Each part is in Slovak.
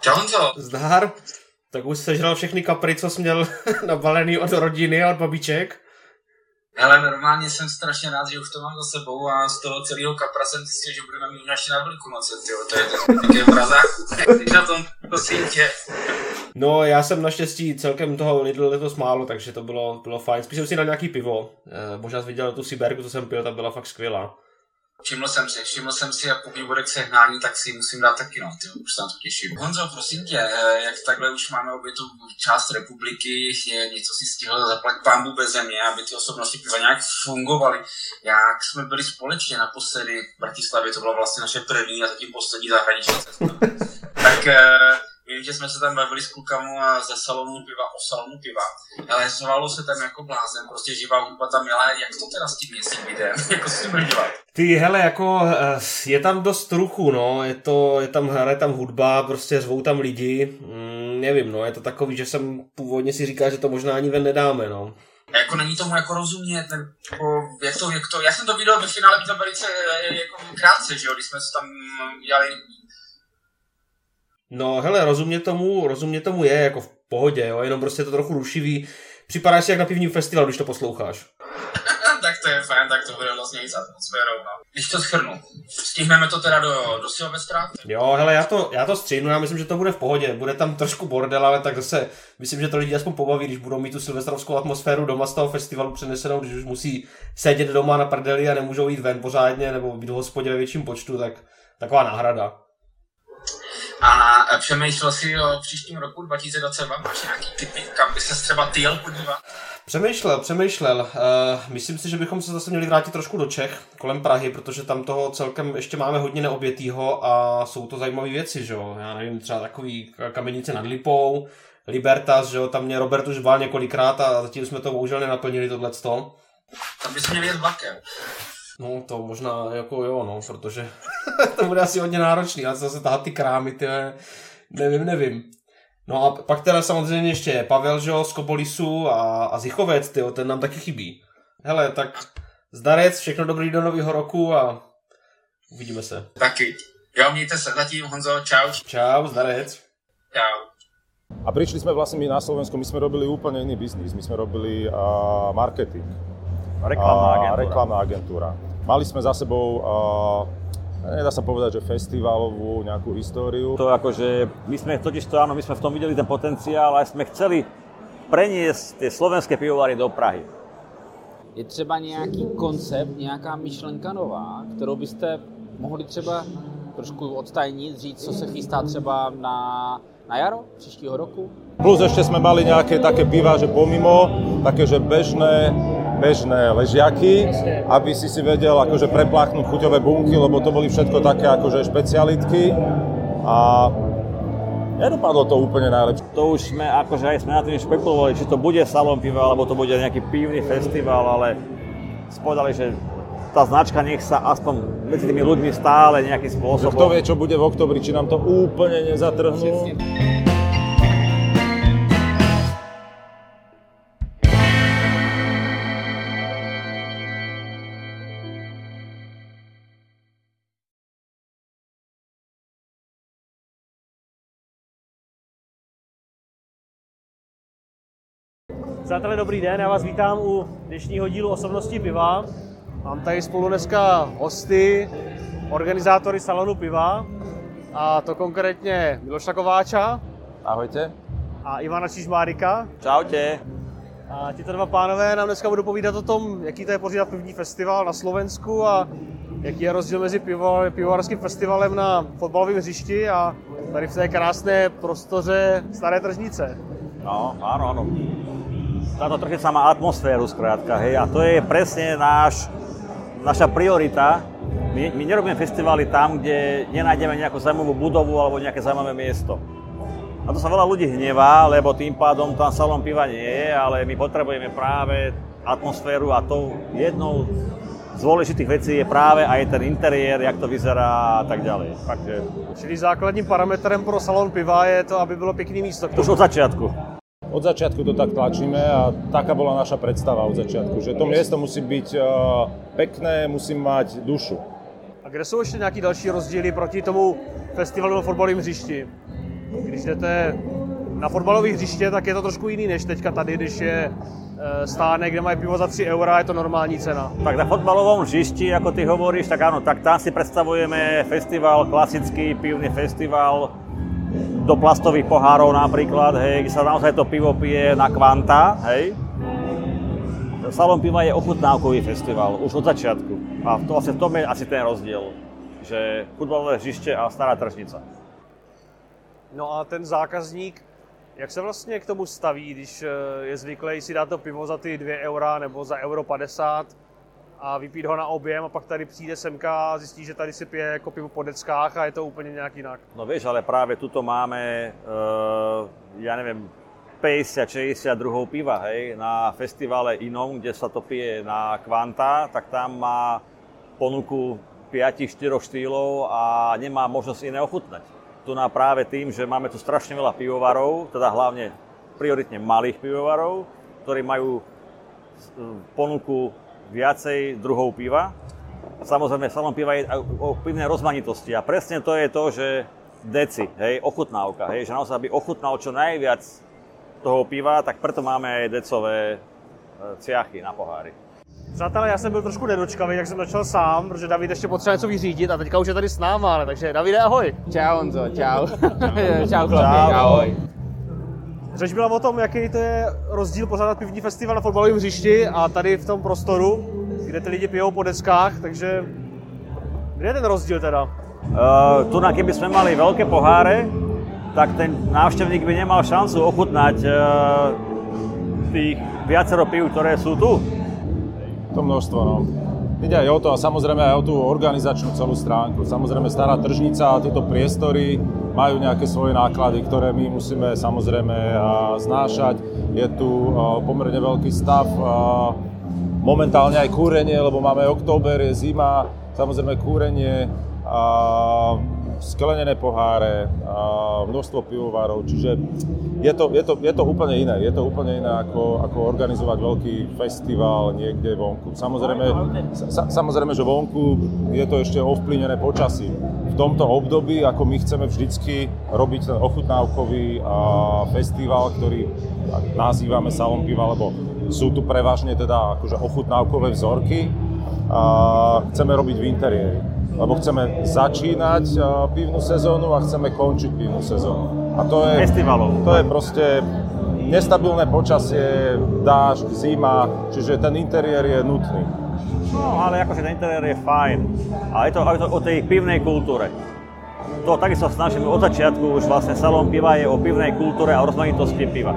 Čau Honzo. Zdar. Tak už sežral všechny kapry, co jsi měl nabalený od rodiny a od babiček. Hele, normálně jsem strašně rád, že už to mám za sebou a z toho celého kapra jsem zjistil, že budeme mít ještě na Velikonoce, tyjo. To je ten mrazák. Jak ty na tom, prosím tě. No, já jsem naštěstí celkem toho Lidl letos málo, takže to bylo, bylo fajn. Spíš jsem si na nějaký pivo. Eh, možná viděl tu Siberku, co jsem pil, ta byla fakt skvělá. Všiml jsem si, všiml jsem si a pokud bude k sehnání, tak si musím dát taky, no, tyjo, už se na to těším. Honzo, prosím tě, eh, jak takhle už máme obě tu část republiky, je něco si stihl zaplatit pámbu bez země, aby ty osobnosti piva nějak fungovaly. Jak jsme byli společně naposledy v Bratislavě, to byla vlastně naše první a zatím poslední zahraniční cesta. tak eh, Vím, že jsme se tam bavili s klukama a ze salonu piva o salonu piva, ale zvalo se tam jako blázen, prostě živá hudba tam jela, jak to teda s tím tím videem, jako s tím dělat? Ty, hele, jako eh, je tam dost ruchu, no, je to, je tam, hraje tam hudba, prostě řvou tam lidi, mm, nevím, no, je to takový, že jsem původně si říkal, že to možná ani ven nedáme, no. A jako není tomu jako rozumět, jako, jak to, jak to, já jsem to viděl ve finále viděl velice eh, jako krátce, že jo, když jsme se tam dělali No hele, rozumě tomu, rozumě tomu je jako v pohodě, jo, jenom prostě je to trochu rušivý. Připadá si jak na pivním festivalu, když to posloucháš. tak to je fajn, tak to bude vlastně i s atmosférou. No. Když to schrnu, stihneme to teda do, do Silvestra? Jo, hele, já to, já to stříhnu, já myslím, že to bude v pohodě. Bude tam trošku bordel, ale tak zase myslím, že to lidi aspoň pobaví, když budou mít tu silvestrovskou atmosféru doma z toho festivalu přenesenou, když už musí sedět doma na prdeli a nemůžou jít ven pořádně nebo být v hospodě ve větším počtu, tak taková náhrada. A přemýšlel si o příštím roku 2022? Máš nějaký typy, kam by se třeba ty jel podívat? Přemýšlel, přemýšlel. Uh, myslím si, že bychom se zase měli vrátit trošku do Čech, kolem Prahy, protože tam toho celkem ještě máme hodně neobětýho a jsou to zajímavé věci, že jo. Já nevím, třeba takový kamenice nad Lipou, Libertas, že jo, tam mě Robert už bál několikrát a zatím jsme to bohužel nenaplnili tohleto. Tam bys měl jet vlakem. No to možná jako jo, no, protože to bude asi hodně náročný, ale zase tahat ty krámy, ty nevím, nevím. No a pak teda samozřejmě ještě Pavel, že jo, z Kobolisu a, a Zichovec, tyjo, ten nám taky chybí. Hele, tak zdarec, všechno dobrý do nového roku a uvidíme se. Taky. Jo, mějte se zatím, Honzo, čau. Čau, zdarec. Čau. A prišli sme vlastne my na Slovensku, my sme robili úplne iný biznis, my sme robili uh, marketing. Reklamná agentúra. Reklamná agentúra. Mali sme za sebou, uh, nedá sa povedať, že festivalovú nejakú históriu. To akože, my sme totiž to, áno, my sme v tom videli ten potenciál, ale sme chceli preniesť tie slovenské pivovary do Prahy. Je třeba nějaký koncept, nějaká myšlenka nová, kterou byste mohli třeba trošku odtajnit, říct, co se chystá třeba na, na jaro příštího roku? Plus ešte sme mali nejaké také piva, že pomimo, také, že bežné, bežné ležiaky, aby si si vedel akože prepláchnuť chuťové bunky, lebo to boli všetko také akože špecialitky. A nedopadlo to úplne najlepšie. To už sme, akože aj sme na tým špekulovali, či to bude salon piva, alebo to bude nejaký pivný festival, ale spovedali, že tá značka nech sa aspoň medzi tými ľuďmi stále nejakým spôsobom... kto vie, čo bude v oktobri, či nám to úplne nezatrhnú. Přátelé, dobrý den, já vás vítám u dnešního dílu Osobnosti piva. Mám tady spolu dneska hosty, organizátory salonu piva, a to konkrétně Miloša Kováča Ahojte. a Ivana Čižmárika. Čaute. A tito dva pánové nám dneska budou povídat o tom, jaký to je pořídat pivní festival na Slovensku a jaký je rozdíl mezi pivo, pivovarským festivalem na fotbalovém hřišti a tady v té krásné prostoře Staré tržnice. No, áno, áno. Táto trchnica má atmosféru, skrátka, hej, a to je presne náš, naša priorita. My, my nerobíme festivály tam, kde nenájdeme nejakú zaujímavú budovu alebo nejaké zaujímavé miesto. A to sa veľa ľudí hnevá, lebo tým pádom tam salón piva nie je, ale my potrebujeme práve atmosféru a tou jednou z z dôležitých vecí je práve aj ten interiér, jak to vyzerá a tak ďalej. Takže... Čili základním parametrem pro salon piva je to, aby bylo pěkný místo. Už od začiatku. Od začiatku to tak tlačíme a taká bola naša predstava od začiatku, že to miesto musí byť uh, pekné, musí mať dušu. A kde jsou ještě nějaký další rozdíly proti tomu festivalu na fotbalovém hřišti? Když jdete na fotbalové hřiště, tak je to trošku jiný než teďka tady, když je eh, stánek, kde mají pivo za 3 eura, je to normální cena. Tak na fotbalovom hřišti, ako ty hovoríš, tak áno, tak tam si predstavujeme festival, klasický pivný festival, do plastových pohárov napríklad, hej, kde sa naozaj to pivo pije na kvanta, hej. Salon piva je ochutnávkový festival, už od začiatku. A to vlastne v tom je asi ten rozdiel, že futbalové hřiště a stará tržnica. No a ten zákazník, jak se vlastně k tomu staví, když eh, je zvyklý si dát to pivo za ty 2 eura nebo za euro 50 a vypít ho na objem a pak tady přijde semka a zjistí, že tady si pije jako pivo po deckách a je to úplně nějak jinak. No vieš, ale práve tuto máme, uh, ja neviem, 50-60 druhov piva, hej, na festivale inom, kde sa to pije na kvanta, tak tam má ponuku 5-4 štýlov a nemá možnosť iné ochutnať. Tu na práve tým, že máme tu strašne veľa pivovarov, teda hlavne prioritne malých pivovarov, ktorí majú ponuku viacej druhov piva. Samozrejme, salon piva je o pivnej rozmanitosti a presne to je to, že deci, hej, ochutnávka, hej, že naozaj by ochutnal čo najviac toho piva, tak preto máme aj decové e, ciachy na pohári. Přátelé, já jsem byl trošku nedočkavý, jak jsem začal sám, protože David ještě potřebuje něco vyřídit a teďka už je tady s náma, ale takže Davide, ahoj. Čau Honzo, čau. čau chlapi, ahoj. Řeč byla o tom, jaký to je rozdíl pořádat pivní festival na fotbalovém hřišti a tady v tom prostoru, kde ty lidi pijou po deskách, takže kde je ten rozdíl teda? Uh, tu na keby sme mali veľké poháre, tak ten návštevník by nemal šancu ochutnať uh, tých viacero pív, ktoré sú tu. To množstvo, no. Ide aj o to a samozrejme aj o tú organizačnú celú stránku. Samozrejme stará tržnica a tieto priestory majú nejaké svoje náklady, ktoré my musíme samozrejme znášať. Je tu pomerne veľký stav, momentálne aj kúrenie, lebo máme október, je zima, samozrejme kúrenie, sklenené poháre, množstvo pivovarov, čiže je to, je, to, je to úplne iné. Je to úplne iné ako, ako organizovať veľký festival niekde vonku. Samozrejme, sa, samozrejme, že vonku je to ešte ovplyvnené počasí. V tomto období, ako my chceme vždycky robiť ten ochutnávkový festival, ktorý nazývame Salon piva, lebo sú tu prevažne teda akože ochutnávkové vzorky, a chceme robiť v interiéri lebo chceme začínať pivnú sezónu a chceme končiť pivnú sezónu. A to je, Festivalov. to je proste nestabilné počasie, dážď, zima, čiže ten interiér je nutný. No, ale akože ten interiér je fajn. A je to, je to o tej pivnej kultúre. To takisto snažíme od začiatku, už vlastne salón piva je o pivnej kultúre a o rozmanitosti piva.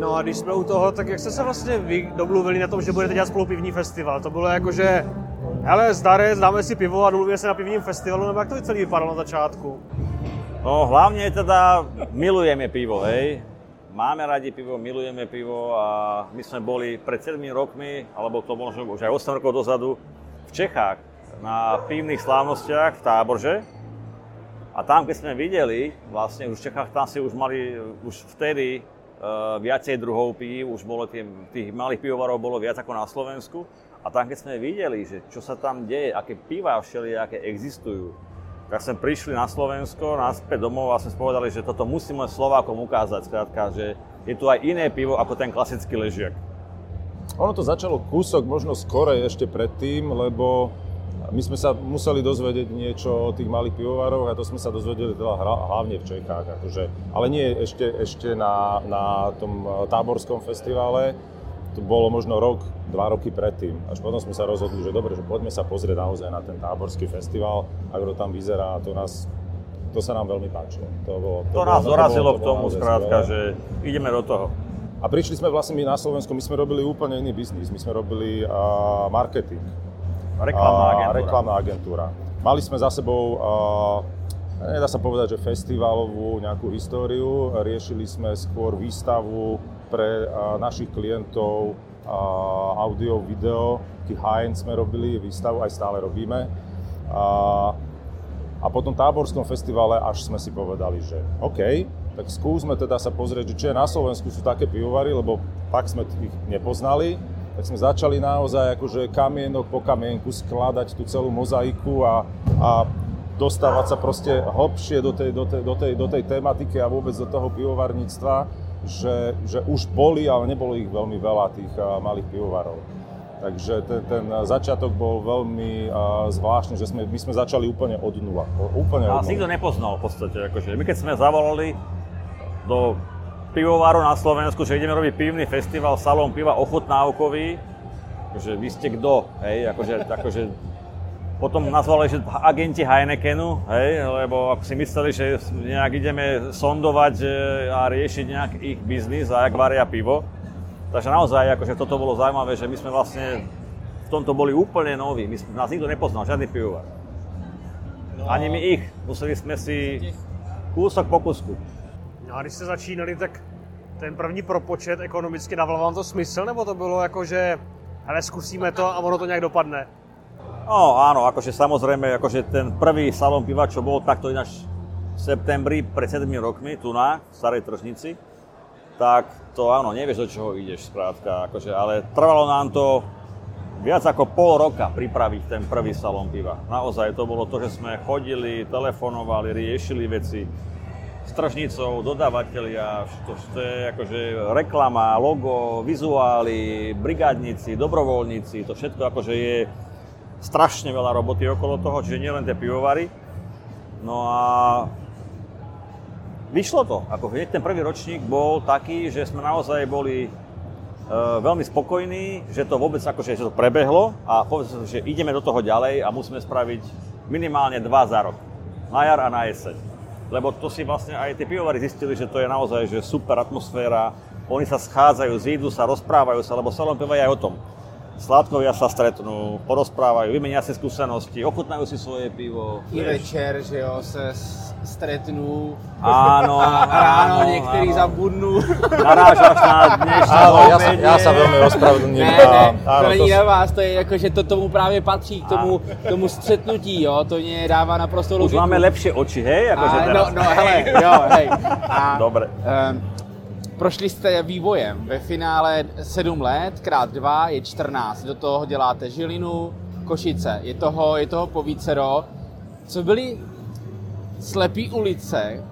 No a když jsme u toho, tak jak jste se vlastně vy domluvili na tom, že budete dělat spolu pivní festival? To bylo jako, že hele, zdarec, dáme si pivo a domluvíme se na pivním festivalu, nebo jak to celý vypadalo na začátku? No hlavne teda milujeme pivo, hej. Máme radi pivo, milujeme pivo a my sme boli pred 7 rokmi, alebo to možno už aj 8 rokov dozadu, v Čechách na pivných slávnostiach v Táborže. A tam, keď sme videli, vlastne už v Čechách tam si už mali, už vtedy uh, viacej druhov pív, už bolo tých, tých malých pivovarov bolo viac ako na Slovensku. A tam, keď sme videli, že čo sa tam deje, aké piva všelijaké existujú, tak sme prišli na Slovensko, naspäť domov a sme povedali, že toto musíme Slovákom ukázať, skrátka, že je tu aj iné pivo ako ten klasický ležiak. Ono to začalo kúsok možno skore ešte predtým, lebo my sme sa museli dozvedieť niečo o tých malých pivovaroch a to sme sa dozvedeli teda hlavne v Čechách. Akože, ale nie ešte, ešte na, na tom táborskom festivale, to bolo možno rok, dva roky predtým. Až potom sme sa rozhodli, že dobre, že poďme sa pozrieť naozaj na ten táborský festival, ako tam vyzerá a to nás to sa nám veľmi páčilo. To, bolo, to, to nás dorazilo k tomu, skrátka, že ideme do toho. A prišli sme vlastne my na Slovensku, my sme robili úplne iný biznis. My sme robili uh, marketing. Reklamná agentúra. reklamná agentúra. Mali sme za sebou, uh, nedá sa povedať, že festivalovú nejakú históriu. Riešili sme skôr výstavu pre našich klientov audio, video, taký high-end sme robili výstavu, aj stále robíme. A, a po tom táborskom festivale až sme si povedali, že OK, tak skúsme teda sa pozrieť, že je na Slovensku sú také pivovary, lebo tak sme ich nepoznali. Tak sme začali naozaj akože kamienok po kamienku skladať tú celú mozaiku a, a dostávať sa proste hlbšie do tej, do, tej, do, tej, do tej tematiky a vôbec do toho pivovarníctva, že, že už boli, ale nebolo ich veľmi veľa tých malých pivovarov. Takže ten, ten začiatok bol veľmi uh, zvláštny, že sme, my sme začali úplne od nula. Úplne od nula. nikto nepoznal v podstate. Akože my keď sme zavolali do pivovaru na Slovensku, že ideme robiť pivný festival Salón piva ochotnávkový, že vy ste kto, hej, akože, akože potom nazvali, že agenti Heinekenu, hej, lebo si mysleli, že nejak ideme sondovať a riešiť nejak ich biznis a jak varia pivo. Takže naozaj, akože toto bolo zaujímavé, že my sme vlastne v tomto boli úplne noví. My, nás nikto nepoznal, žiadny pivovar. No. Ani my ich. Museli sme si kúsok po kúsku. No a když jste začínali, tak ten první propočet ekonomicky dával vám to smysl, nebo to bylo jako, že hele, zkusíme to a ono to nějak dopadne? No áno, akože samozrejme, akože ten prvý salón piva, čo bol takto ináč v septembri pred 7 rokmi, tu na Starej tržnici, tak to áno, nevieš, do čoho ideš skrátka, akože, ale trvalo nám to viac ako pol roka pripraviť ten prvý salón piva. Naozaj to bolo to, že sme chodili, telefonovali, riešili veci s tržnicou, dodávateľia, to, to je akože reklama, logo, vizuály, brigádnici, dobrovoľníci, to všetko akože je strašne veľa roboty okolo toho, čiže nielen tie pivovary. No a vyšlo to. Ako hneď ten prvý ročník bol taký, že sme naozaj boli e, veľmi spokojní, že to vôbec akože, že to prebehlo a povedzme, že ideme do toho ďalej a musíme spraviť minimálne dva za rok. Na jar a na jeseň. Lebo to si vlastne aj tie pivovary zistili, že to je naozaj že super atmosféra, oni sa schádzajú, zídu sa, rozprávajú sa, lebo salon piva aj o tom Sládkovia sa stretnú, porozprávajú, vymenia si skúsenosti, ochutnajú si svoje pivo. I vieš. večer, že jo, se stretnú. Áno, a ráno áno, niektorí áno. zabudnú. Narážaš na dnešné Áno, ja sa, ja sa veľmi ospravedlňujem. Ne, ne, áno, to není na vás, to je jako, že to tomu právě patří, k tomu, tomu střetnutí, jo, to mě dává naprosto logiku. Už máme lepšie oči, hej? Akože teraz. No, no, hele, jo, hej. A, Dobre. Um, Prošli jste vývojem. Ve finále 7 let krát 2 je 14. Do toho děláte Žilinu, Košice. Je toho, je toho povícero. Co byly slepý ulice,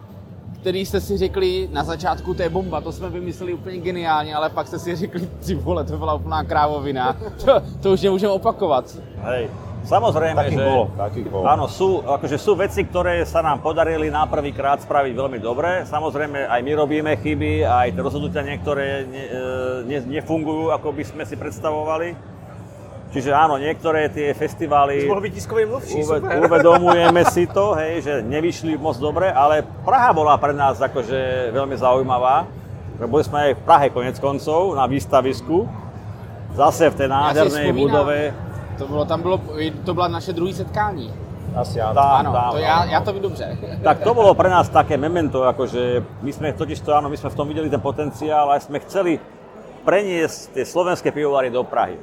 který jste si řekli na začátku, to je bomba, to jsme vymysleli úplně geniálně, ale pak jste si řekli, ty vole, to byla úplná krávovina. To, to už nemůžeme opakovat. Hej, Samozrejme, takých že bolo, takých bolo. áno, sú, akože sú veci, ktoré sa nám podarili na prvýkrát spraviť veľmi dobre. Samozrejme, aj my robíme chyby, aj tie rozhodnutia niektoré ne, e, ne, nefungujú, ako by sme si predstavovali. Čiže áno, niektoré tie festivály mluvčí, uve, uvedomujeme si to, hej, že nevyšli moc dobre, ale Praha bola pre nás akože veľmi zaujímavá. Boli sme aj v Prahe konec koncov na výstavisku. Zase v tej nádhernej ja budove to, bylo, tam bylo, to byla naše druhé setkání. Asi áno. Tam, áno, tam, to ja, ja to vím dobře. Tak to bolo pre nás také memento, akože my sme totiž to, áno, my sme v tom videli ten potenciál a sme chceli preniesť tie slovenské pivovary do Prahy.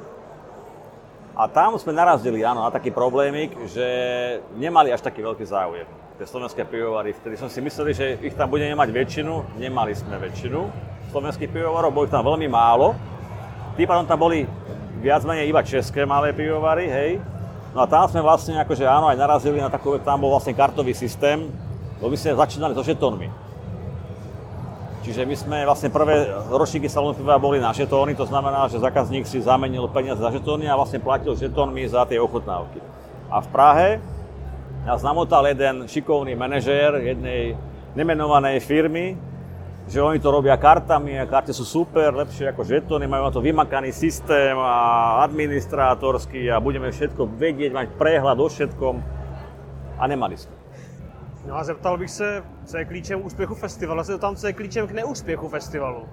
A tam sme narazili, áno, na taký problémik, že nemali až taký veľký záujem. Tie slovenské pivovary, vtedy som si mysleli, že ich tam budeme mať väčšinu, nemali sme väčšinu slovenských pivovarov, boli tam veľmi málo. Tým pádom tam boli viac menej iba české malé pivovary, hej. No a tam sme vlastne akože áno, aj narazili na takové, tam bol vlastne kartový systém, lebo my sme začínali so žetónmi. Čiže my sme vlastne prvé ročníky salónu piva boli na žetóny, to znamená, že zákazník si zamenil peniaze za žetóny a vlastne platil žetónmi za tie ochutnávky. A v Prahe nás namotal jeden šikovný manažér jednej nemenovanej firmy, že oni to robia kartami a karty sú super, lepšie ako žetóny, majú na to vymakaný systém a administrátorský a budeme všetko vedieť, mať prehľad o všetkom a nemali sme. No a zeptal bych se, co je klíčem úspěchu festivalu, a se tam, co je klíčem k neúspěchu festivalu.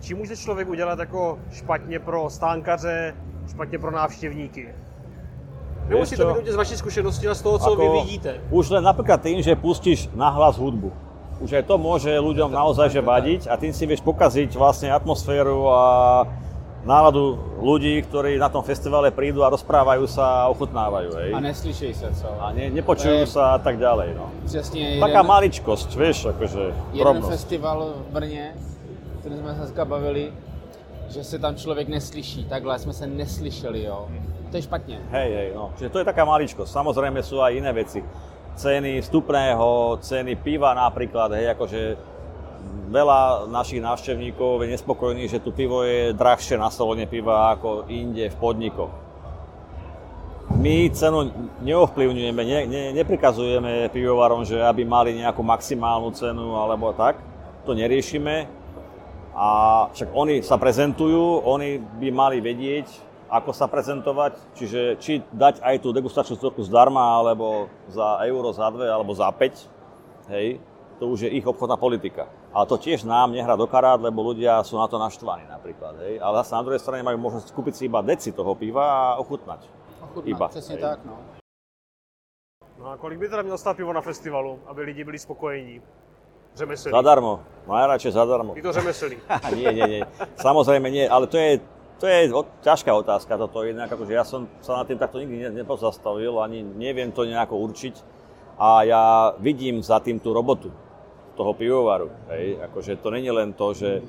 Čím může člověk udělat jako špatně pro stánkaře, špatně pro návštěvníky? Nemusí to byť z vaší zkušenosti, ale z toho, co ako, vy vidíte. Už len napríklad tým, že pustíš nahlas hudbu už aj to môže ľuďom naozaj že vadiť a tým si vieš pokaziť vlastne atmosféru a náladu ľudí, ktorí na tom festivale prídu a rozprávajú sa a ochutnávajú. Hej. A neslyší se, co? A ne, nepočujú je- sa a tak ďalej. No. Přesně jeden, Taká maličkosť, vieš, akože jeden drobnosť. festival v Brně, který jsme se dneska bavili, že se tam člověk neslyší. Takhle jsme se neslyšeli, jo. To je špatně. Hej, hej, no. Čiže to je taká maličkosť. Samozrejme sú aj iné veci. Ceny vstupného, ceny piva napríklad, hej, akože veľa našich návštevníkov je nespokojných, že tu pivo je drahšie na salóne piva ako inde v podnikoch. My cenu neovplyvňujeme, ne, ne, neprikazujeme pivovarom, že aby mali nejakú maximálnu cenu alebo tak. To neriešime. A však oni sa prezentujú, oni by mali vedieť, ako sa prezentovať, čiže či dať aj tú degustačnú storku zdarma, alebo za euro, za dve, alebo za 5, hej, to už je ich obchodná politika. Ale to tiež nám nehrá do karát, lebo ľudia sú na to naštvaní napríklad, hej. Ale zase na druhej strane majú možnosť kúpiť si iba deci toho piva a ochutnať. Ochutnat, Iba, přesně hej. tak, no. No a kolik by teda měl stát pivo na festivalu, aby lidi byli spokojení? Řemeslník. Zadarmo, najradšej zadarmo. Ty to řemeslník. nie, nie, nie. Samozrejme nie, ale to je, to je o, ťažká otázka toto inak, akože ja som sa nad tým takto nikdy ne, nepozastavil, ani neviem to nejako určiť. A ja vidím za tým tú robotu toho pivovaru, hej, akože to není len to, že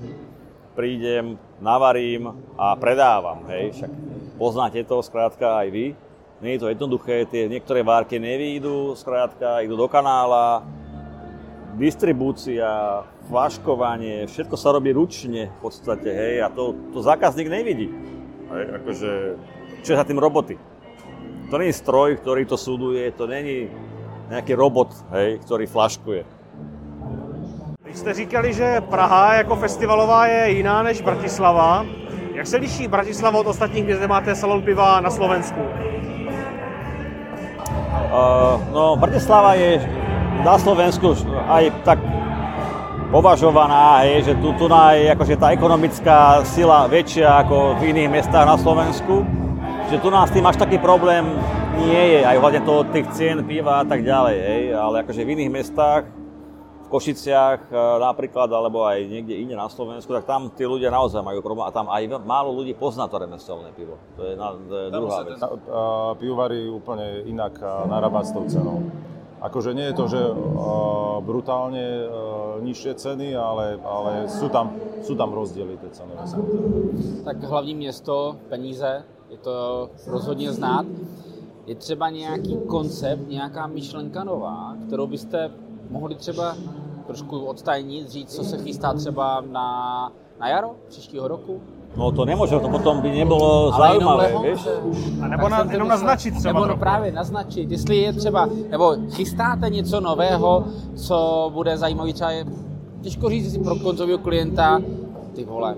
prídem, navarím a predávam, hej, však poznáte to skrátka aj vy, nie je to jednoduché, tie niektoré várky nevýjdu, skrátka idú do kanála, distribúcia, flaškovanie, všetko sa robí ručne v podstate, hej, a to, to zákazník nevidí. Hej, akože, čo je za tým roboty? To je stroj, ktorý to súduje, to není nejaký robot, hej, ktorý flaškuje. Vy jste říkali, že Praha jako festivalová je jiná než Bratislava. Jak se liší Bratislava od ostatních měst, kde máte salon piva na Slovensku? Uh, no, Bratislava je na Slovensku aj tak považovaná, hej, že tu, tu je akože tá ekonomická sila väčšia ako v iných mestách na Slovensku. Že tu nás tým až taký problém nie je, aj hľadne toho tých cien piva a tak ďalej, hej, ale akože v iných mestách, v Košiciach e, napríklad, alebo aj niekde inde na Slovensku, tak tam tí ľudia naozaj majú problém a tam aj málo ľudí pozná to remeselné pivo. To je, na, to je druhá vec. A pivovary úplne inak a, narábať s tou cenou. Akože nie je to, že a, brutálne a, nižšie ceny, ale, ale sú, tam, sú tam rozdiely tie cenové. Tak hlavní město, peníze, je to rozhodně znát. Je třeba nějaký koncept, nějaká myšlenka nová, kterou byste mohli třeba trošku odstajnit, říct, co se chystá třeba na, na jaro příštího roku? No to nemôže, to potom by nebolo Ale jenom zaujímavé, lehonce. vieš? A nebo na, jenom naznačit třeba Nebo no právě naznačit, jestli je třeba, nebo chystáte něco nového, co bude zajímavý třeba je, těžko říct si pro koncového klienta, ty vole,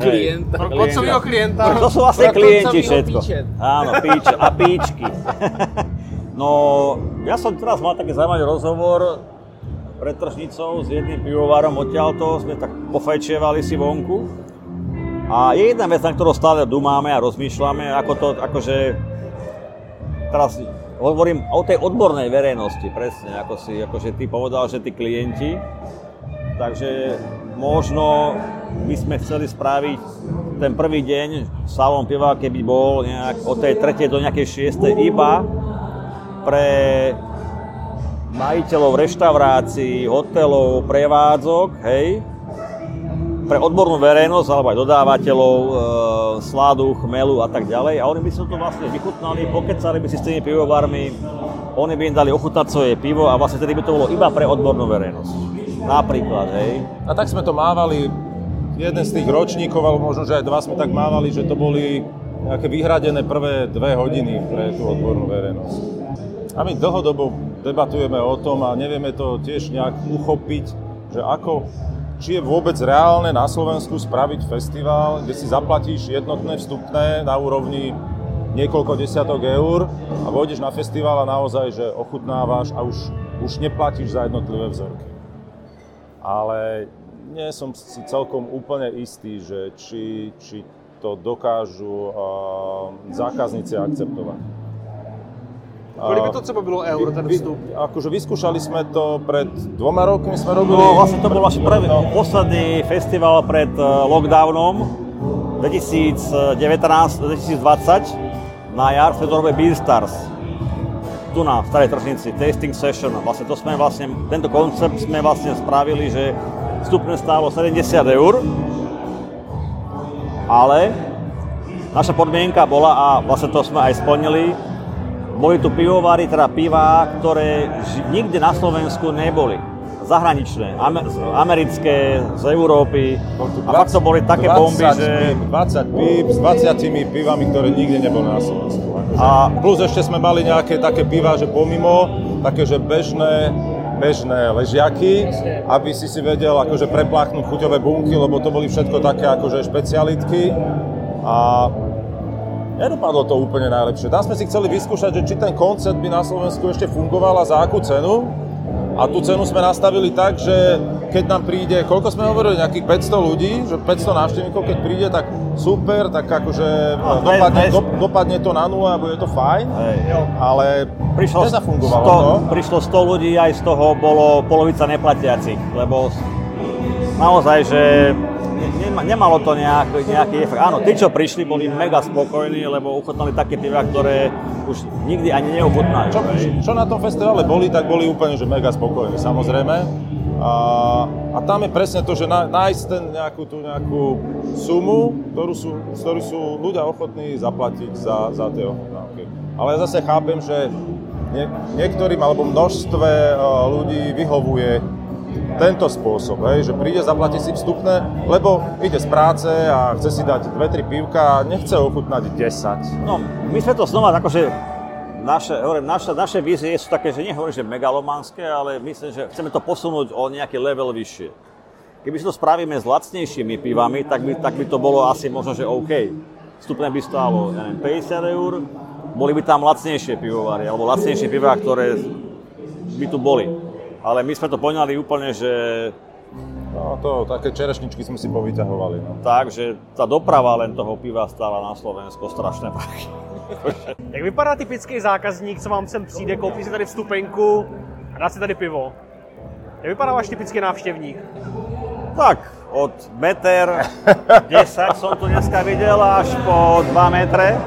klienta. Pro koncového klienta. To sú vlastne klienti všetko. píčet. Áno, píče a píčky. No, ja som teraz mal taký zaujímavý rozhovor pred tržnicou s jedným pivovarom odtiaľto, sme tak pofajčievali si vonku. A je jedna vec, na ktorú stále dumáme a rozmýšľame, ako to, akože, teraz hovorím o tej odbornej verejnosti, presne, ako si, akože ty povedal, že tí klienti, takže možno by sme chceli spraviť ten prvý deň salón piva, keby bol nejak od tej tretej do nejakej šiestej iba pre majiteľov reštaurácií, hotelov, prevádzok, hej, pre odbornú verejnosť alebo aj dodávateľov e, sladu, chmelu a tak ďalej. A oni by si to vlastne vychutnali, pokecali by si s tými pivovarmi, oni by im dali ochutnať svoje pivo a vlastne tedy by to bolo iba pre odbornú verejnosť. Napríklad, hej. A tak sme to mávali, jeden z tých ročníkov, alebo možno, že aj dva sme tak mávali, že to boli nejaké vyhradené prvé dve hodiny pre tú odbornú verejnosť. A my dlhodobo debatujeme o tom a nevieme to tiež nejak uchopiť, že ako, či je vôbec reálne na Slovensku spraviť festival, kde si zaplatíš jednotné vstupné na úrovni niekoľko desiatok eur a vôjdeš na festival a naozaj, že ochutnávaš a už, už neplatíš za jednotlivé vzorky ale nie som si celkom úplne istý, že či, či to dokážu uh, zákazníci akceptovať. Kolik by to třeba bylo eur, ten Vy, vstup? akože vyskúšali sme to pred dvoma rokmi, sme robili... No vlastne to bol až prvý, No. posledný festival pred eh, lockdownom, 2019-2020 na jar sme to robili Beer Stars. Tu na Starej tržnici, tasting session. Vlastne to sme vlastne, tento koncept sme vlastne spravili, že vstupné stálo 70 eur, ale naša podmienka bola, a vlastne to sme aj splnili, boli tu pivovary, teda piva, ktoré nikde na Slovensku neboli zahraničné, americké, z Európy. A fakt to boli také bomby, že... 20 píp s 20 pivami, ktoré nikde neboli na Slovensku. A plus ešte sme mali nejaké také piva, že pomimo, také, že bežné, bežné ležiaky, aby si si vedel akože prepláchnuť chuťové bunky, lebo to boli všetko také akože špecialitky. A nedopadlo to úplne najlepšie. Tam sme si chceli vyskúšať, že či ten koncept by na Slovensku ešte fungoval a za akú cenu. A tú cenu sme nastavili tak, že keď nám príde, koľko sme hovorili, nejakých 500 ľudí, že 500 návštevníkov, keď príde, tak super, tak akože no, dopadne, do, dopadne to na nulu a bude to fajn, Hej. ale prišlo nezafungovalo 100, to. Prišlo 100 ľudí, aj z toho bolo polovica neplatiacich, lebo naozaj, že nemalo to nejaký, nejaký efekt. Áno, tí, čo prišli, boli mega spokojní, lebo uchutnali také piva, ktoré už nikdy ani neochutnajú. Čo, čo na tom festivale boli, tak boli úplne že mega spokojní, samozrejme. A, a tam je presne to, že nájsť ten nejakú, tú nejakú sumu, ktorú sú, ktorú sú ľudia ochotní zaplatiť za, za tie ochutnávky. Ale ja zase chápem, že nie, niektorým alebo množstve ľudí vyhovuje tento spôsob, hej, že príde, zaplatí si vstupné, lebo ide z práce a chce si dať 2-3 pivka a nechce ochutnať 10. No, my sme to znova akože naše, hovorím, naše, naše vízie sú také, že nehovorím, že megalománske, ale myslím, že chceme to posunúť o nejaký level vyššie. Keby si to spravíme s lacnejšími pivami, tak by, tak by to bolo asi možno, že OK. Vstupné by stálo, neviem, 50 eur, boli by tam lacnejšie pivovary, alebo lacnejšie piva, ktoré by tu boli ale my sme to poňali úplne, že... No to, také čerešničky sme si povyťahovali. No. Tak, že tá doprava len toho piva stála na Slovensko strašné prachy. Jak vypadá typický zákazník, co vám sem přijde, koupí si tady vstupenku a dá si tady pivo? Jak vypadá váš typický návštěvník? Tak, od meter 10 som tu dneska videl až po 2 metre.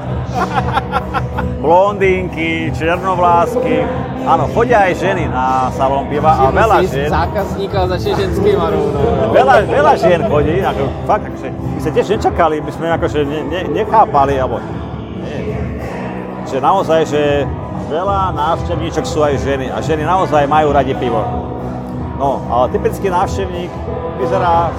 Blondínky, černovlásky. Áno, chodia aj ženy na salón piva a veľa žien. zákazníka začne ženským rovno. Veľa, veľa žien chodí, ako, fakt, akože, my sme tiež nečakali, my sme akože ne, ne, nechápali, alebo nie. Že naozaj, že veľa návštevníčok sú aj ženy a ženy naozaj majú radi pivo. No, ale typický návštevník vyzerá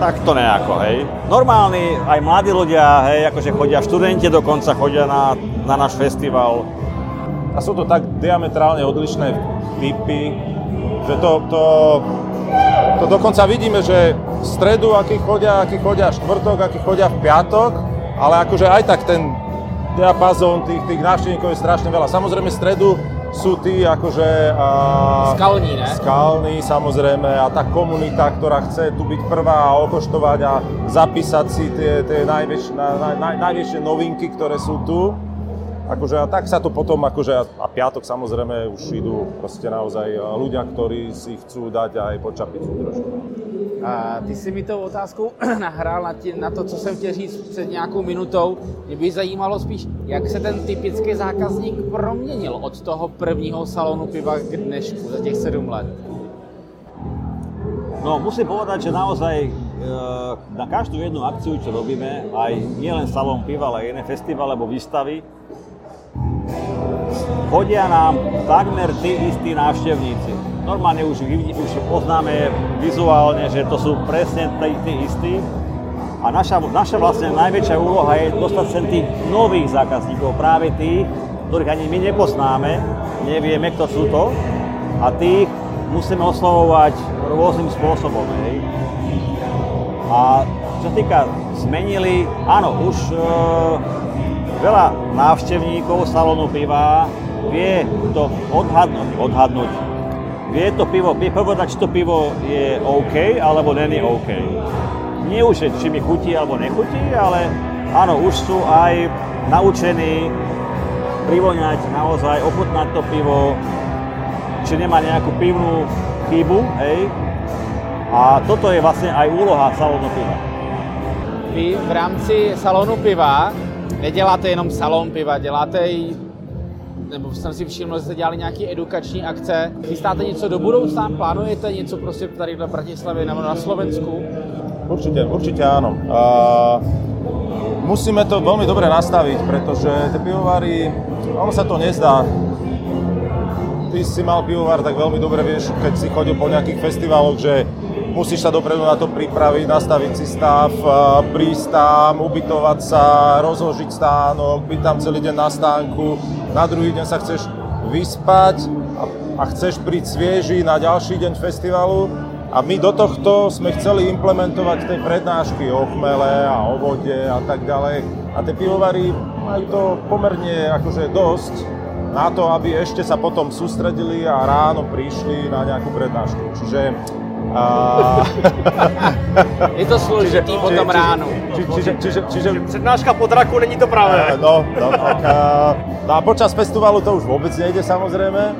takto nejako, hej. Normálni, aj mladí ľudia, hej, akože chodia, študenti dokonca chodia na, na náš festival. A sú to tak diametrálne odlišné typy, že to, to, to dokonca vidíme, že v stredu, aký chodia, aký chodia štvrtok, aký chodia v piatok, ale akože aj tak ten diapazón tých, tých návštevníkov je strašne veľa. Samozrejme stredu sú tí akože... A, skalní, ne? Skalní, samozrejme, a tá komunita, ktorá chce tu byť prvá a okoštovať a zapísať si tie, tie najväčšie, naj, naj, najväčšie novinky, ktoré sú tu. Akože, a tak sa to potom, akože, a piatok samozrejme už idú proste naozaj ľudia, ktorí si chcú dať aj počapicu trošku. A ty si mi tou otázkou nahrál na, tě, na to, co jsem chtěl říct před nějakou minutou. Mě by zajímalo spíš, jak se ten typický zákazník proměnil od toho prvního salonu piva k dnešku za těch sedm let. No musím povedať, že naozaj e, na každú jednu akciu, čo robíme, aj nielen salón piva, ale aj iné festivaly alebo výstavy, chodia nám takmer tí istí návštevníci normálne už, už poznáme vizuálne, že to sú presne tí, tí istí. A naša, naša vlastne najväčšia úloha je dostať sem tých nových zákazníkov, práve tých, ktorých ani my nepoznáme, nevieme, kto sú to. A tých musíme oslovovať rôznym spôsobom. Hej. A čo týka zmenili, áno, už e, veľa návštevníkov salónu piva vie to odhadnúť, odhadnúť vie to pivo, vie povedať, či to pivo je OK, alebo není OK. Nie už, či mi chutí alebo nechutí, ale áno, už sú aj naučení privoňať naozaj, ochutnať to pivo, či nemá nejakú pivnú chybu, hej. A toto je vlastne aj úloha salónu piva. vy v rámci salonu piva neděláte jenom salon piva, děláte i nebo jsem si všiml, že jste dělali nějaké edukační akce. Chystáte něco do budoucna? Plánujete něco prostě tady na Bratislavě nebo na Slovensku? Určite, určite áno. A musíme to veľmi dobre nastaviť, pretože tie pivovary, ono sa to nezdá. Ty si mal pivovar, tak veľmi dobre vieš, keď si chodil po nejakých festivaloch, že musíš sa dopredu na to pripraviť, nastaviť si stav, a prísť tam, ubytovať sa, rozložiť stánok, byť tam celý deň na stánku, na druhý deň sa chceš vyspať a, a chceš prísť svieži na ďalší deň festivalu, a my do tohto sme chceli implementovať tie prednášky o chmele a o vode a tak ďalej. A tie pivovary majú to pomerne akože dosť na to, aby ešte sa potom sústredili a ráno prišli na nejakú prednášku. Čiže a... Je to složitý potom ráno. Či, čiže, čiže, čiže, Přednáška po draku není to pravé. No, no, tak, a, no a počas festivalu to už vôbec nejde samozrejme.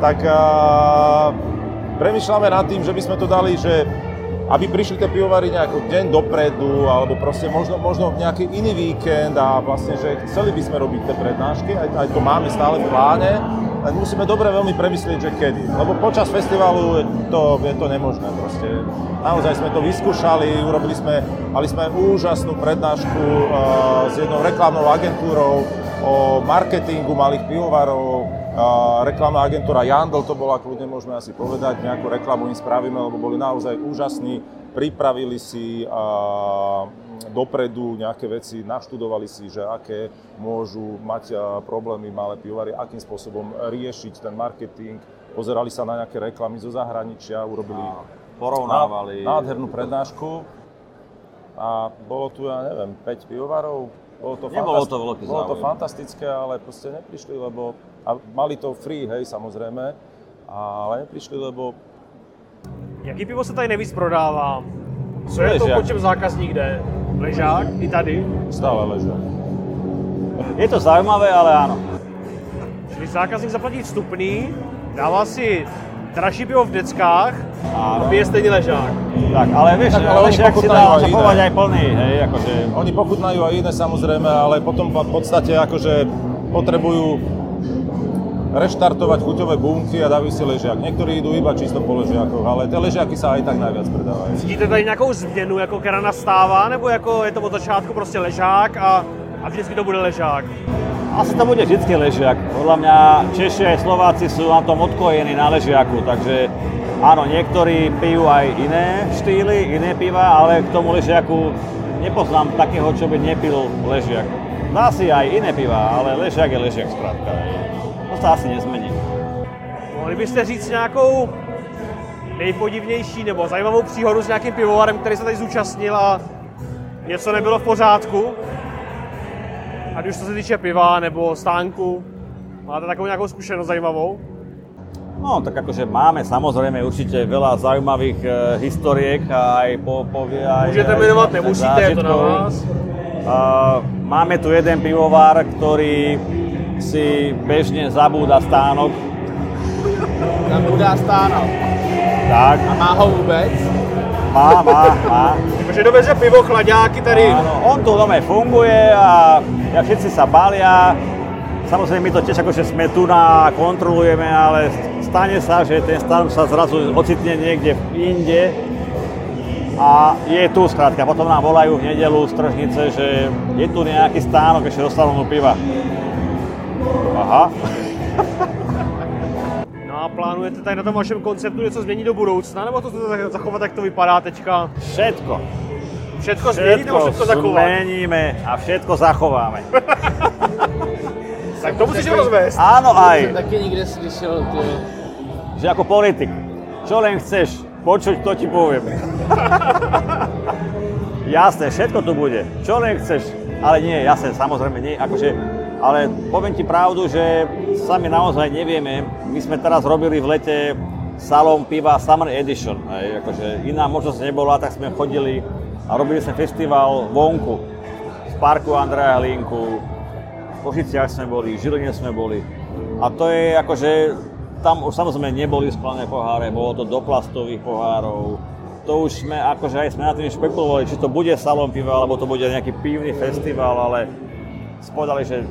Tak a, premyšľame nad tým, že by sme to dali, že aby prišli tie pivovary nejako deň dopredu, alebo proste možno, možno nejaký iný víkend a vlastne, že chceli by sme robiť tie prednášky, aj, aj to máme stále v pláne, len musíme dobre veľmi premyslieť, že kedy. Lebo počas festivalu je to, je to nemožné proste. Naozaj sme to vyskúšali, urobili sme, mali sme úžasnú prednášku uh, s jednou reklamnou agentúrou o marketingu malých pivovarov, reklamná agentúra Jandl to bola, kľudne môžeme asi povedať, nejakú reklamu im spravíme, lebo boli naozaj úžasní, pripravili si dopredu nejaké veci, naštudovali si, že aké môžu mať problémy malé pivovary, akým spôsobom riešiť ten marketing, pozerali sa na nejaké reklamy zo zahraničia, urobili porovnávali. nádhernú prednášku. A bolo tu, ja neviem, 5 pivovarov, bolo to, Nebolo to veľký bolo to fantastické, ale proste neprišli, lebo a mali to free, hej, samozrejme, ale neprišli, lebo Jaký pivo se tady nejvíc prodává? Co je to, Ležák. po čem zákazník jde? Ležák? I tady? stále ležia. Je to zaujímavé, ale áno. Když zákazník zaplatí vstupný, dává si dražší pivo v deckách a Áno. pije stejný ležák. Tak, ale vieš, Tak, ale ležiak si dá iné. aj plný, hej, akože... Oni pochutnajú aj iné samozrejme, ale potom v podstate akože potrebujú reštartovať chuťové bunky a dávajú si ležiak. Niektorí idú iba čisto po ležiakoch, ale tie ležiaky sa aj tak najviac predávajú. Cítíte tady nějakou změnu, jako která nastává, nebo jako je to od začátku prostě ležák a, a vždycky to bude ležák? Asi to bude vždycky ležiak. Podľa mňa Češi aj Slováci sú na tom odkojení na ležiaku, takže áno, niektorí pijú aj iné štýly, iné piva, ale k tomu ležiaku nepoznám takého, čo by nepil ležiak. Dá si aj iné piva, ale ležiak je ležiak skrátka. To sa asi nezmení. Mohli byste říct nějakou nejpodivnější nebo zajímavou příhodu s nějakým pivovarem, který se tady zúčastnil a něco nebylo v pořádku? Ať už co se týče piva nebo stánku. Máte takovou nějakou zkušenost zajímavou? No, tak akože máme samozrejme určite veľa zaujímavých e, historiek a aj po, povie aj... Jmenovat, tak nemusíte, je to na vás. Uh, máme tu jeden pivovar, ktorý si bežne zabúda stánok. Tam bude stáno. Tak, A má ho vůbec? má, má, má. Takže doveze pivo, chlaďáky tady. Áno, on tu doma funguje a ja všetci sa balia. Samozrejme, my to tiež akože sme tu na kontrolujeme, ale stane sa, že ten stánok sa zrazu ocitne niekde inde a je tu skrátka. Potom nám volajú v nedelu z tržnice, že je tu nejaký stánok ešte do salónu piva. Aha, No a plánujete tady na tom vašem konceptu něco změnit do budoucna, nebo to chcete zachovat, jak to vypadá teďka? všetko. Všetko změnit nebo všetko zachovat? zmeníme a všetko zachováme. Tak to musíš rozvést. Áno aj. Jsem taky nikde slyšel, ty. že ako politik, čo len chceš počuť, to ti poviem. jasné, všetko tu bude, čo len chceš, ale nie, jasné, samozrejme nie, akože, ale poviem ti pravdu, že sami naozaj nevieme, my sme teraz robili v lete salón piva Summer Edition, hej, akože iná možnosť nebola, tak sme chodili a robili sme festival vonku, v parku Andreja Hlinku, v Košiciach sme boli, v Žiline sme boli. A to je akože, tam už samozrejme neboli sklené poháre, bolo to do plastových pohárov. to už sme, akože aj sme na tým špekulovali, či to bude salón piva, alebo to bude nejaký pivný festival, ale spovedali, že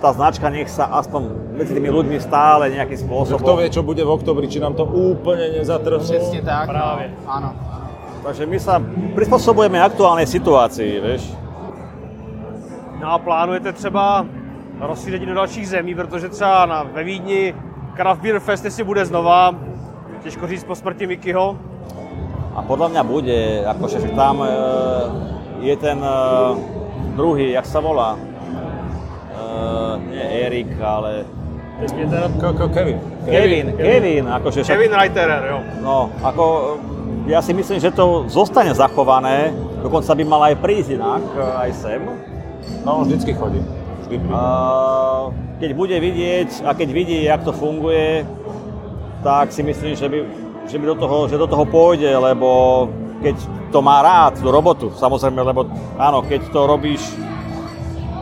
tá značka nech sa aspoň medzi tými ľuďmi stále nejakým Že spôsobom... kto vie, čo bude v oktobri, či nám to úplne nezatrhnú. Přesně tak. Právě. No. Ano. Takže my sa prispôsobujeme aktuálnej situácii, vieš. No a plánujete třeba rozšíření do dalších zemí, protože třeba na, ve Vídni Craft Beer Fest jestli bude znova, těžko říct po smrti Mikyho. A podľa mňa bude, akože že tam e, je ten e, druhý, jak sa volá? E, nie Erik, ale teda Ko- ko- Kevin. Kevin, Kevin, akože však- Kevin Reiterer, jo. No, ako ja si myslím, že to zostane zachované, dokonca by mal aj prísť inak, e, aj sem. No, on vždycky chodí. Vždy príde. A keď bude vidieť a keď vidí, jak to funguje, tak si myslím, že by, že by do, toho, že do toho pôjde, lebo keď to má rád, tú robotu, samozrejme, lebo áno, keď to robíš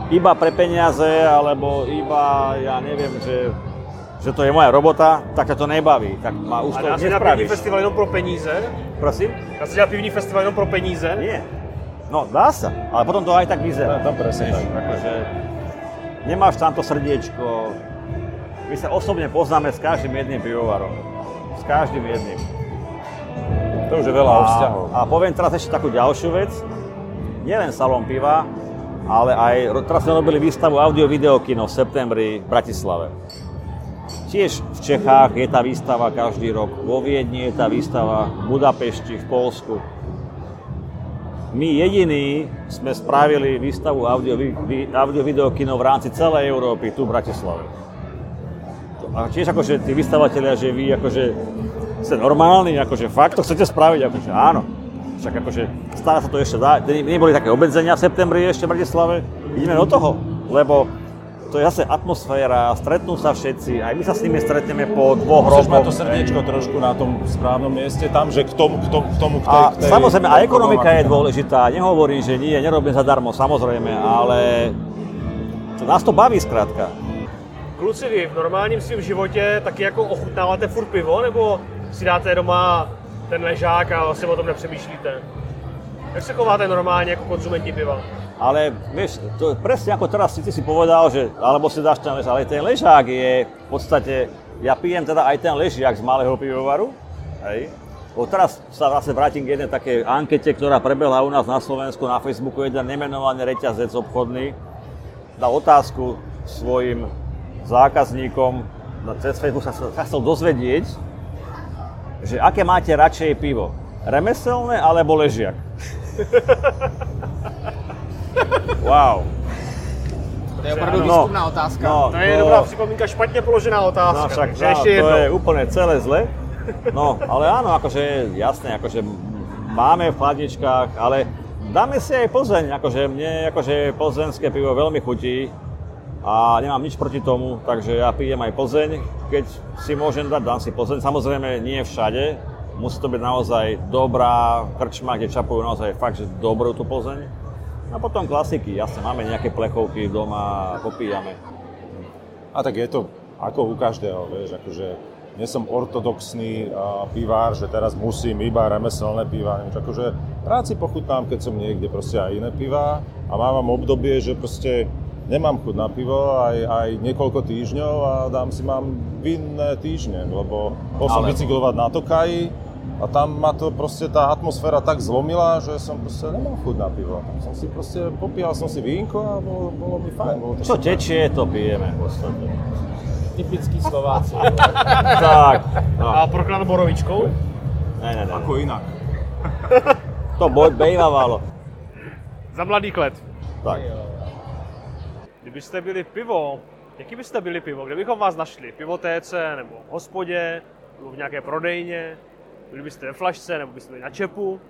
iba pre peniaze, alebo iba, ja neviem, že, že to je moja robota, tak ťa to nebaví, tak ma už A to dá se dělat pivní nespravíš. festival jenom pro peníze? Prosím? Dá se dělat pivní festival jenom pro peníze? Nie. No, dá sa, ale potom to aj tak vyzerá. No, presne tak. Akože nemáš tam to srdiečko. My sa osobne poznáme s každým jedným pivovarom. S každým jedným. To už je veľa o vzťahov. A, a poviem teraz ešte takú ďalšiu vec. Nielen salón piva, ale aj teraz sme robili výstavu audio-videokino v septembri v Bratislave. Tiež v Čechách je tá výstava každý rok, vo Viedni je tá výstava, v Budapešti, v Polsku. My jediní sme spravili výstavu audio, vi- audio-videokino v rámci celej Európy, tu v Bratislave. A tiež akože tí vystavatelia, že vy akože ste normálni, akože fakt to chcete spraviť, akože áno. Však akože stále sa to ešte dá, ne- neboli také obmedzenia v septembri ešte v Bratislave, ideme do toho, lebo to je zase atmosféra, stretnú sa všetci, aj my sa s nimi stretneme po dvoch Musíš rokoch. to srdiečko trošku na tom správnom mieste, tam, že k tomu, k tomu, k tomu k tej, A k tej, samozrejme, a ekonomika je dôležitá, nehovorím, že nie, nerobím zadarmo, samozrejme, ale to, nás to baví skrátka. Kluci, vy v normálním svém životě taky jako ochutnáváte furt pivo, nebo si dáte doma ten ležák a vlastně o tom nepřemýšlíte? Jak se chováte normálně jako konzumenti piva? Ale vieš, to presne ako teraz si ty si povedal, že alebo si dáš ten ležák, ale ten ležák je v podstate, ja pijem teda aj ten ležiak z malého pivovaru, hej. Bo teraz sa vlastne vrátim k jednej takej ankete, ktorá prebehla u nás na Slovensku, na Facebooku, jeden nemenovaný reťazec obchodný dal otázku svojim zákazníkom, cez Facebook sa, sa chcel dozvedieť, že aké máte radšej pivo, remeselné alebo ležiak. wow. To je opravdu No. výzkumná otázka. No, To je dobrá připomínka, špatně položená otázka. No však no, ještě to je úplne celé zle. No, ale áno, akože jasné, akože máme v chladničkách, ale dáme si aj Plzeň, akože mne akože plzeňské pivo veľmi chutí a nemám nič proti tomu, takže ja pijem aj Plzeň, keď si môžem dať, dám si Plzeň, samozrejme nie všade, musí to byť naozaj dobrá krčma, kde čapujú naozaj fakt, že dobrú tú Plzeň. A potom klasiky, jasne, máme nejaké plechovky doma, popíjame. A tak je to ako u každého, vieš, akože nie som ortodoxný a, pivár, že teraz musím iba remeselné piva, akože rád si pochutnám, keď som niekde proste aj iné piva a mám obdobie, že proste nemám chuť na pivo aj, aj niekoľko týždňov a dám si mám vinné týždne, lebo bol som Ale- bicyklovať na Tokaji a tam ma to proste tá atmosféra tak zlomila, že som proste nemal chuť na pivo. Som si proste, popíjal som si vínko a bolo, bolo mi fajn. Bolo to Čo super. tečie, to pijeme v podstate. Typický Slováci. Tak, no. A proklat borovičkou? Ne, ne, ne. Ako inak. To boj bejvávalo. Za mladých let. Tak. Kdybyste byli pivo, jaký byste byli pivo? Kde bychom vás našli? Pivotéce nebo v hospodě? Nebo v nějaké prodejně? Byli byste ve flašce nebo byste byli na čepu?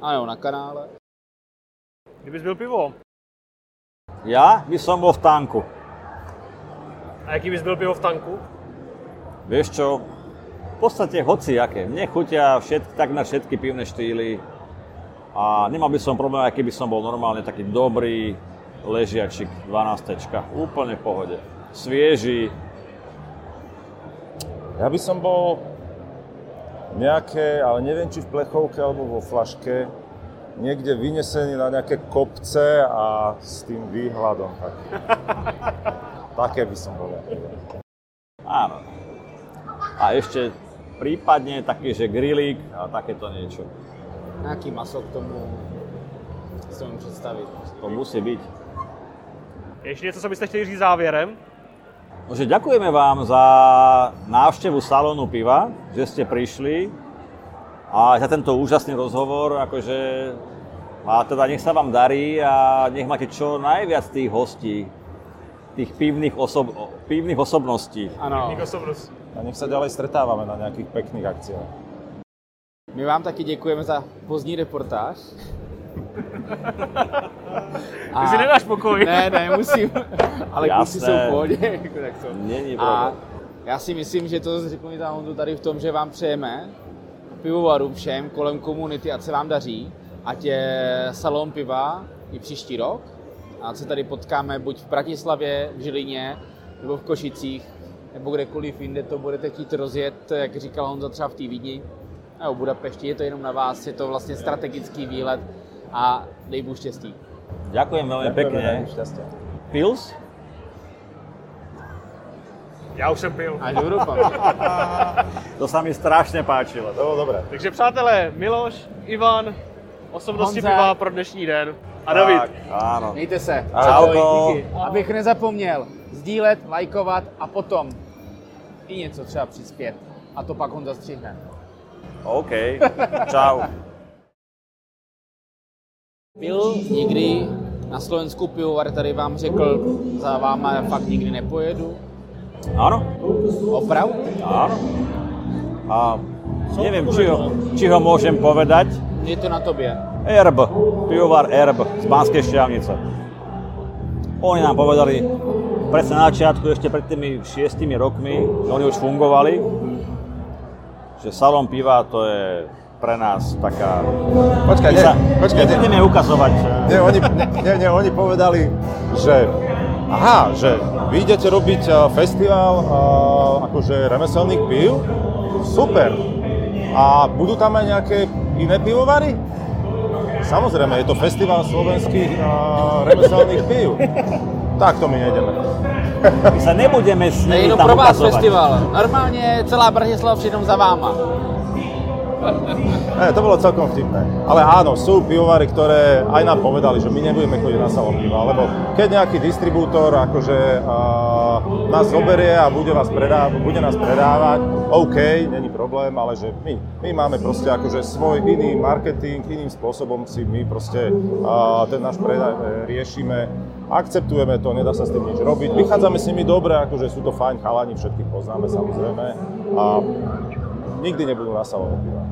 Ano, na kanále. Kdybys byl pivo? Ja by som bol v tanku. A jaký bys byl pivo v tanku? Vieš čo? V podstate hociaké. Mne chutia všetky, takmer všetky pivné štýly. A nemal by som problém, aj keby som bol normálne taký dobrý ležiačik 12. Úplne v pohode. Svieži. Ja by som bol nejaké, ale neviem, či v plechovke alebo vo flaške, niekde vynesený na nejaké kopce a s tým výhľadom. Tak. Také by som povedal. Áno. A ešte prípadne taký, že grilík a takéto niečo. Nějaký maso k tomu si umím představit. To musí byť. Ještě něco, co byste chtěli říct závěrem? Že ďakujeme vám za návštevu salónu piva, že ste prišli a za tento úžasný rozhovor, akože a teda nech sa vám darí a nech máte čo najviac tých hostí, tých pivných, osob, pivných osobností. Ano, osobnost. A nech sa ďalej stretávame na nejakých pekných akciách. my vám taky děkujeme za pozdní reportáž. Ty si nedáš pokoj. Ne, ne, musím. Ale kluci jsou v pohodě. jako tak to. Není A já si myslím, že to ta Honzu tady v tom, že vám přejeme pivovarům všem kolem komunity, ať se vám daří, ať je salon piva i příští rok. A ať se tady potkáme buď v Bratislavě, v Žilině, nebo v Košicích, nebo kdekoliv jinde to budete chtít rozjet, jak říkal Honza, třeba v té Vídni, nebo v Budapešti, je to jenom na vás, je to vlastně strategický výlet a dej Bůh štěstí. Ďakujem veľmi pekne. Šťastie. Pils? Já už jsem pil. Až do Evropa. To sa mi strašne páčilo. To bolo dobré. Takže přátelé, Miloš, Ivan, osobnosti Honza. piva pro dnešní den. A David. Áno. Mějte se. Čauko. Abych nezapomněl, sdílet, lajkovat a potom i něco třeba přispět. A to pak Honza střihne. OK. Čau. Byl někdy na Slovensku pivovar, tady vám řekl, za váma fakt nikdy nepojedu. Áno? Opravdu? Áno. A neviem, či ho, či ho môžem povedať. Je to na tobě. Erb, pivovar Erb z Banskej Šťavnice. Oni nám povedali presne na začiatku, ešte pred tými šiestimi rokmi, oni už fungovali, že salón piva to je pre nás taká... Počkaj, nie, sa počkaj, nie. nebudeme ukazovať. Nie, oni, nie, nie, oni povedali, že aha, že vy idete robiť a, festival a, akože remeselných pív, super. A budú tam aj nejaké iné pivovary? Samozrejme, je to festival slovenských a, remeselných pív. Tak to my nejdeme. My sa nebudeme s nimi tam pro vás ukazovať. festival. Normálně celá Bratislava přijdou za váma. Ne, to bolo celkom vtipné. Ale áno, sú pivovary, ktoré aj nám povedali, že my nebudeme chodiť na salón piva, lebo keď nejaký distribútor akože a, nás zoberie a bude, vás predávať, bude nás predávať, OK, není problém, ale že my, my máme proste akože svoj iný marketing, iným spôsobom si my proste a, ten náš predaj e, riešime, akceptujeme to, nedá sa s tým nič robiť, vychádzame s nimi dobre, akože sú to fajn chalani, všetkých poznáme samozrejme a nikdy nebudú na salóne piva.